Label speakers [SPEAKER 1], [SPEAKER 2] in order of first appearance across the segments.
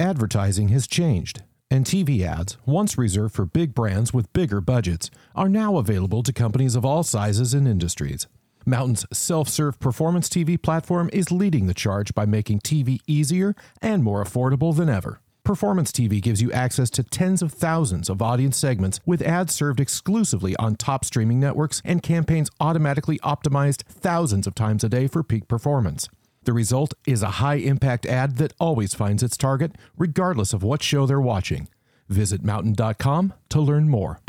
[SPEAKER 1] Advertising has changed, and TV ads, once reserved for big brands with bigger budgets, are now available to companies of all sizes and industries. MNTN's self serve performance TV platform is leading the charge by making TV easier and more affordable than ever. Performance TV gives you access to tens of thousands of audience segments with ads served exclusively on top streaming networks and campaigns automatically optimized thousands of times a day for peak performance. The result is a high impact ad that always finds its target, regardless of what show they're watching. Visit mountain.com to learn more.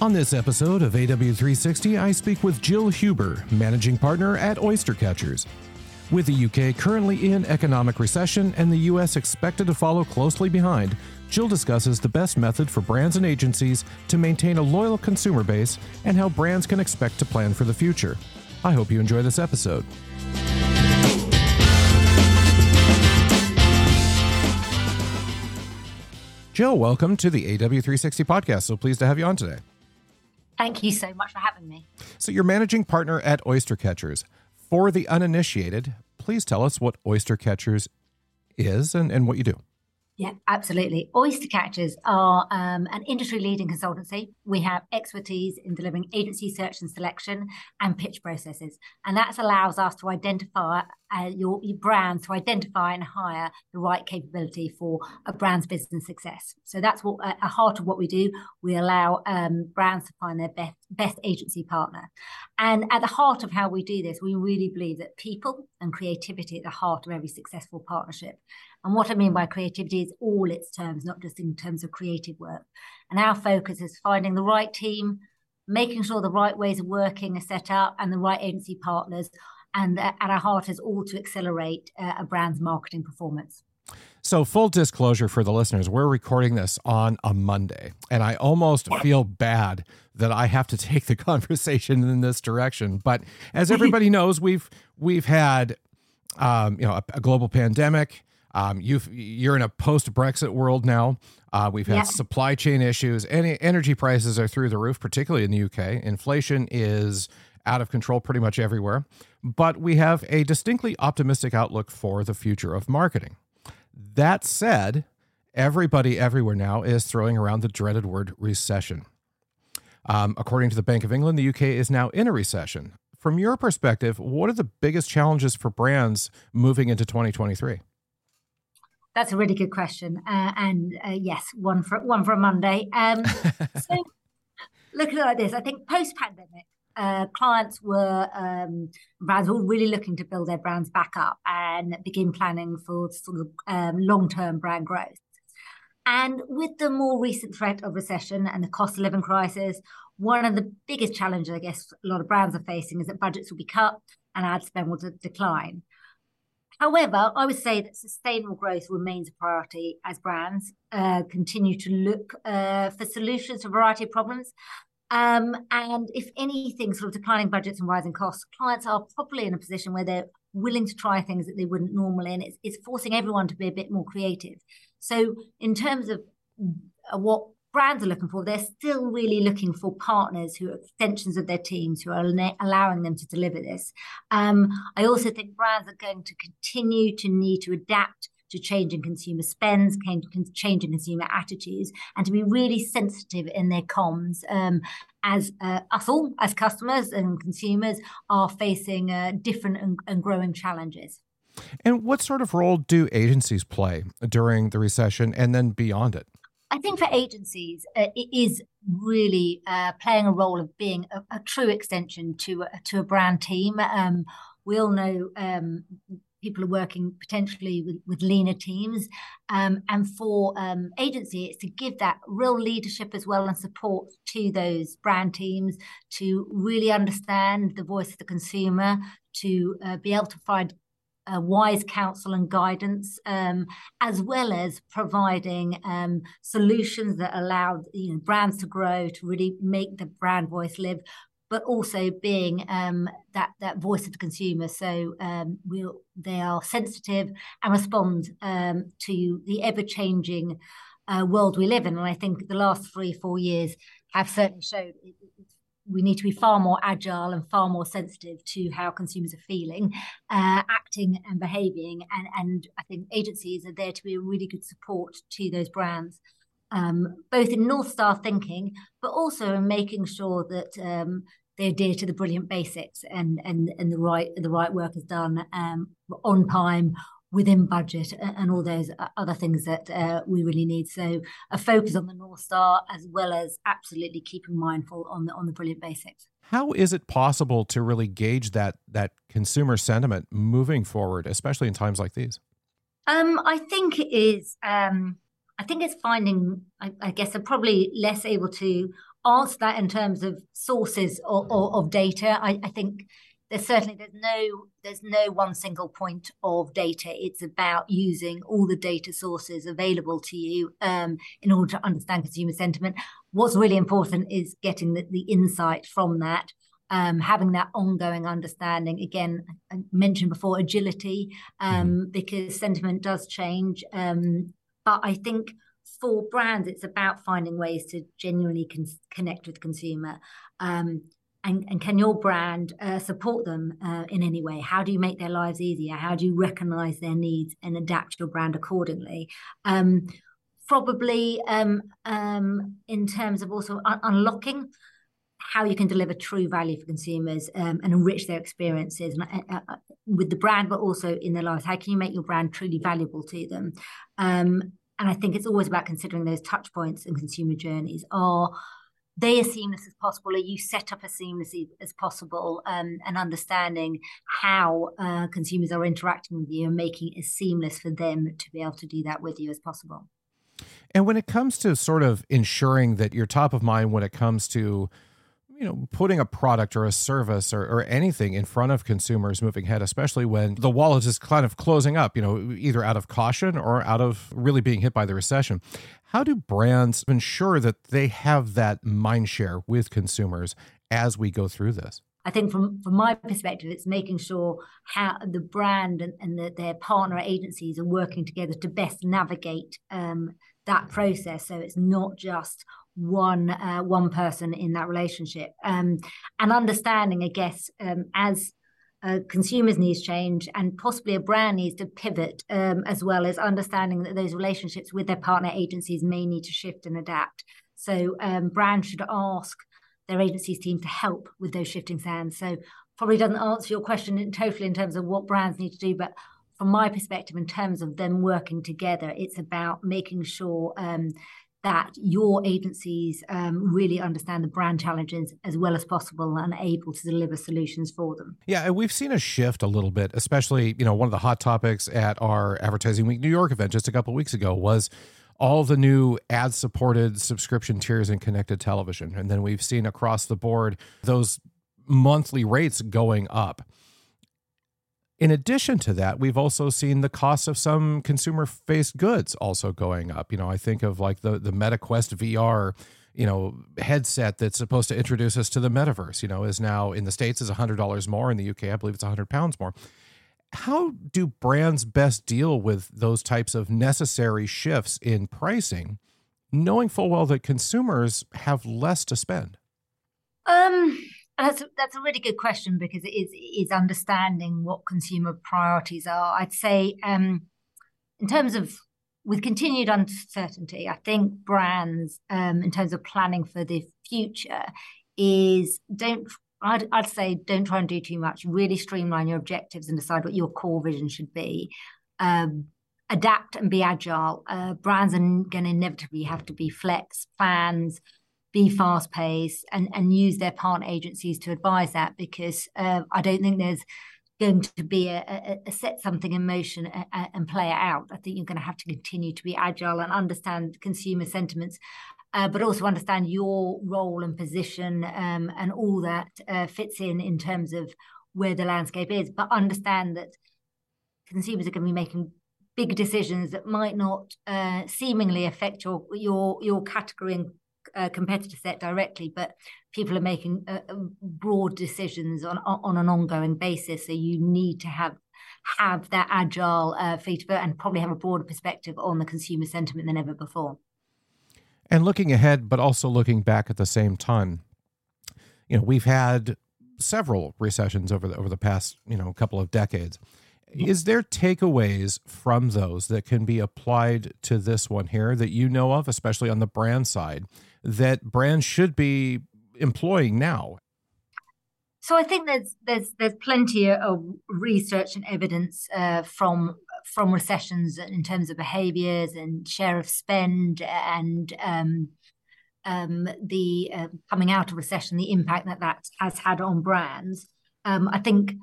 [SPEAKER 1] On this episode of AW360, I speak with Jill Huber, managing partner at Oystercatchers. With the UK currently in economic recession and the US expected to follow closely behind, Jill discusses the best method for brands and agencies to maintain a loyal consumer base and how brands can expect to plan for the future. I hope you enjoy this episode. Jill, welcome to the AW360 podcast. So pleased to have you on today.
[SPEAKER 2] Thank you so much for having me.
[SPEAKER 1] So, you're managing partner at Oystercatchers. For the uninitiated, please tell us what Oystercatchers is and, and what you do.
[SPEAKER 2] Yeah, absolutely. Oystercatchers are um, an industry leading consultancy. We have expertise in delivering agency search and selection and pitch processes. And that allows us to identify uh, your, your brand, to identify and hire the right capability for a brand's business success. So that's what at the heart of what we do. We allow um, brands to find their best, best agency partner. And at the heart of how we do this, we really believe that people and creativity at the heart of every successful partnership. And what I mean by creativity is all its terms, not just in terms of creative work. And our focus is finding the right team, making sure the right ways of working are set up, and the right agency partners. And at our heart is all to accelerate uh, a brand's marketing performance.
[SPEAKER 1] So, full disclosure for the listeners, we're recording this on a Monday, and I almost feel bad that I have to take the conversation in this direction. But as everybody knows, we've we've had um, you know a, a global pandemic. Um, you you're in a post Brexit world now. Uh, we've had yeah. supply chain issues. Any energy prices are through the roof, particularly in the UK. Inflation is out of control pretty much everywhere. But we have a distinctly optimistic outlook for the future of marketing. That said, everybody everywhere now is throwing around the dreaded word recession. Um, according to the Bank of England, the UK is now in a recession. From your perspective, what are the biggest challenges for brands moving into 2023?
[SPEAKER 2] That's a really good question, uh, and uh, yes, one for one for a Monday. Um, so, look at it like this: I think post-pandemic, uh, clients were um, brands were really looking to build their brands back up and begin planning for sort of um, long-term brand growth. And with the more recent threat of recession and the cost of living crisis, one of the biggest challenges I guess a lot of brands are facing is that budgets will be cut and ad spend will decline. However, I would say that sustainable growth remains a priority as brands uh, continue to look uh, for solutions to a variety of problems. Um, and if anything, sort of declining budgets and rising costs, clients are probably in a position where they're willing to try things that they wouldn't normally, and it's, it's forcing everyone to be a bit more creative. So, in terms of uh, what brands are looking for, they're still really looking for partners who are extensions of their teams, who are allowing them to deliver this. Um, I also think brands are going to continue to need to adapt to changing consumer spends, changing consumer attitudes, and to be really sensitive in their comms um, as uh, us all, as customers and consumers, are facing uh, different and, and growing challenges.
[SPEAKER 1] And what sort of role do agencies play during the recession and then beyond it?
[SPEAKER 2] I think for agencies, uh, it is really uh, playing a role of being a, a true extension to a, to a brand team. Um, we all know um, people are working potentially with, with leaner teams, um, and for um, agency, it's to give that real leadership as well and support to those brand teams to really understand the voice of the consumer, to uh, be able to find uh, wise counsel and guidance, um, as well as providing um, solutions that allow you know, brands to grow, to really make the brand voice live, but also being um, that that voice of the consumer. So um, we'll, they are sensitive and respond um, to the ever changing uh, world we live in. And I think the last three, four years have certainly showed it, we need to be far more agile and far more sensitive to how consumers are feeling, uh, acting and behaving. And, and I think agencies are there to be a really good support to those brands, um, both in North Star thinking, but also in making sure that um, they adhere to the brilliant basics and, and, and the right the right work is done um, on time within budget and all those other things that uh, we really need. So a focus on the North Star as well as absolutely keeping mindful on the on the brilliant basics.
[SPEAKER 1] How is it possible to really gauge that that consumer sentiment moving forward, especially in times like these?
[SPEAKER 2] Um, I think it is. Um, I think it's finding. I, I guess I'm probably less able to answer that in terms of sources or, or of data. I, I think there's certainly there's no there's no one single point of data. It's about using all the data sources available to you um, in order to understand consumer sentiment. What's really important is getting the, the insight from that um, having that ongoing understanding. Again i mentioned before agility um, mm-hmm. because sentiment does change um, but i think for brands it's about finding ways to genuinely con- connect with consumer. Um, and, and can your brand uh, support them uh, in any way? How do you make their lives easier? How do you recognize their needs and adapt your brand accordingly? Um, probably um, um, in terms of also un- unlocking how you can deliver true value for consumers um, and enrich their experiences uh, uh, with the brand, but also in their lives. How can you make your brand truly valuable to them? Um, and I think it's always about considering those touch points and consumer journeys. Are they as seamless as possible? Are you set up as seamless as possible um, and understanding how uh, consumers are interacting with you and making it as seamless for them to be able to do that with you as possible?
[SPEAKER 1] And when it comes to sort of ensuring that you're top of mind when it comes to you know putting a product or a service or, or anything in front of consumers moving ahead especially when the wallet is kind of closing up you know either out of caution or out of really being hit by the recession how do brands ensure that they have that mind share with consumers as we go through this
[SPEAKER 2] I think from from my perspective, it's making sure how the brand and, and the, their partner agencies are working together to best navigate um, that process. So it's not just one uh, one person in that relationship. Um, and understanding i guess um, as uh, consumers needs change and possibly a brand needs to pivot um, as well as understanding that those relationships with their partner agencies may need to shift and adapt. So um, brands should ask their agencies team to help with those shifting sands. So probably doesn't answer your question in, totally in terms of what brands need to do but from my perspective in terms of them working together it's about making sure um, that your agencies um, really understand the brand challenges as well as possible and able to deliver solutions for them.
[SPEAKER 1] Yeah, we've seen a shift a little bit, especially, you know, one of the hot topics at our Advertising Week New York event just a couple weeks ago was all the new ad supported subscription tiers in connected television. And then we've seen across the board those monthly rates going up. In addition to that, we've also seen the cost of some consumer faced goods also going up. You know, I think of like the the MetaQuest VR, you know, headset that's supposed to introduce us to the metaverse, you know, is now in the States is $100 more. In the UK, I believe it's 100 pounds more. How do brands best deal with those types of necessary shifts in pricing, knowing full well that consumers have less to spend?
[SPEAKER 2] That's that's a really good question because it is is understanding what consumer priorities are. I'd say um, in terms of with continued uncertainty, I think brands um, in terms of planning for the future is don't I'd, I'd say don't try and do too much. Really streamline your objectives and decide what your core vision should be. Um, adapt and be agile. Uh, brands are going to inevitably have to be flex plans be fast paced and, and use their partner agencies to advise that because uh, I don't think there's going to be a, a, a set something in motion a, and play it out. I think you're going to have to continue to be agile and understand consumer sentiments, uh, but also understand your role and position um, and all that uh, fits in in terms of where the landscape is. But understand that consumers are going to be making big decisions that might not uh, seemingly affect your your your category and uh, competitor set directly, but people are making uh, uh, broad decisions on on an ongoing basis. So you need to have have that agile uh, feet and probably have a broader perspective on the consumer sentiment than ever before.
[SPEAKER 1] And looking ahead, but also looking back at the same time, you know, we've had several recessions over the over the past you know couple of decades. Is there takeaways from those that can be applied to this one here that you know of, especially on the brand side, that brands should be employing now?
[SPEAKER 2] So I think there's there's there's plenty of research and evidence uh, from from recessions in terms of behaviors and share of spend and um, um, the uh, coming out of recession, the impact that that has had on brands. Um, I think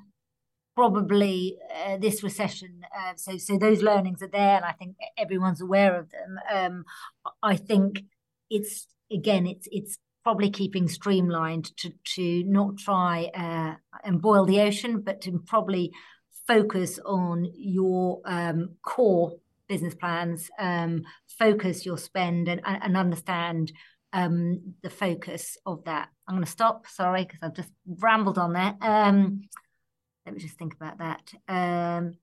[SPEAKER 2] probably uh, this recession, uh, so so those learnings are there, and I think everyone's aware of them. Um, I think it's again, it's it's probably keeping streamlined to to not try uh, and boil the ocean, but to probably focus on your um, core business plans, um, focus your spend, and, and understand um, the focus of that. I'm going to stop. Sorry, because I've just rambled on there. Let me just think about that. Um,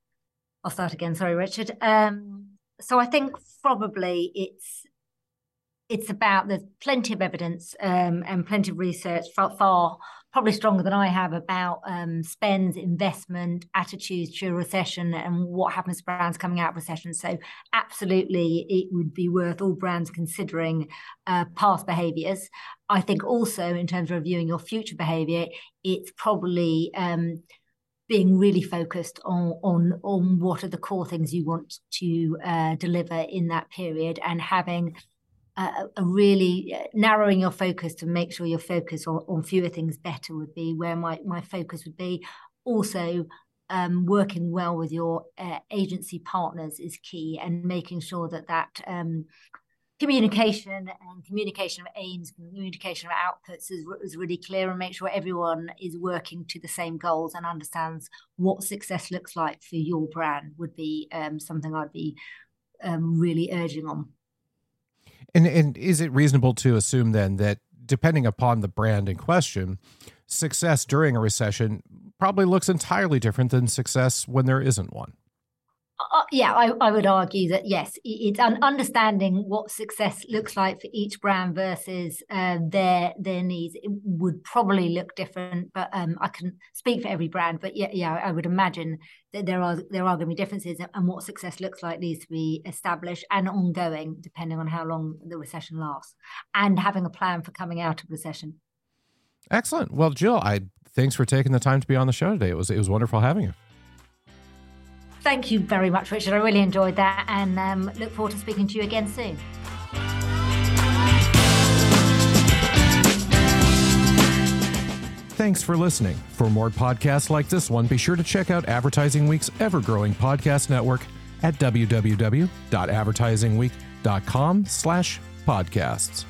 [SPEAKER 2] I'll start again. Sorry, Richard. Um, so I think probably it's it's about there's plenty of evidence um, and plenty of research far, far probably stronger than I have about um, spends, investment, attitudes during recession, and what happens to brands coming out of recession. So, absolutely, it would be worth all brands considering uh, past behaviours. I think also in terms of reviewing your future behaviour, it's probably um, being really focused on on on what are the core things you want to uh, deliver in that period, and having a, a really uh, narrowing your focus to make sure your focus on, on fewer things better would be where my, my focus would be. Also, um, working well with your uh, agency partners is key and making sure that that um, communication and communication of aims, communication of outputs is, is really clear and make sure everyone is working to the same goals and understands what success looks like for your brand would be um, something I'd be um, really urging on.
[SPEAKER 1] And and is it reasonable to assume then that depending upon the brand in question, success during a recession probably looks entirely different than success when there isn't one?
[SPEAKER 2] Uh, yeah, I, I would argue that yes, it's understanding what success looks like for each brand versus uh, their their needs. It would probably look different, but um, I can speak for every brand. But yeah, yeah, I would imagine that there are there are going to be differences, and what success looks like needs to be established and ongoing, depending on how long the recession lasts, and having a plan for coming out of recession.
[SPEAKER 1] Excellent. Well, Jill, I thanks for taking the time to be on the show today. It was it was wonderful having you.
[SPEAKER 2] Thank you very much, Richard. I really enjoyed that and um, look forward to speaking to you again soon.
[SPEAKER 1] Thanks for listening. For more podcasts like this one, be sure to check out Advertising Week's ever growing podcast network at www.advertisingweek.com slash podcasts.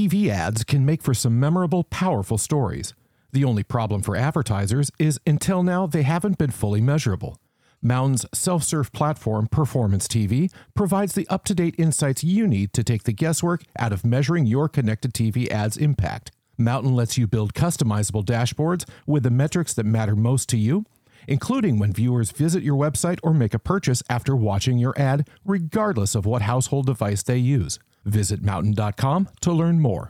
[SPEAKER 1] TV ads can make for some memorable, powerful stories. The only problem for advertisers is until now they haven't been fully measurable. MNTN's self serve platform, Performance TV, provides the up to date insights you need to take the guesswork out of measuring your connected TV ads' impact. MNTN lets you build customizable dashboards with the metrics that matter most to you, including when viewers visit your website or make a purchase after watching your ad, regardless of what household device they use. Visit mountain.com to learn more.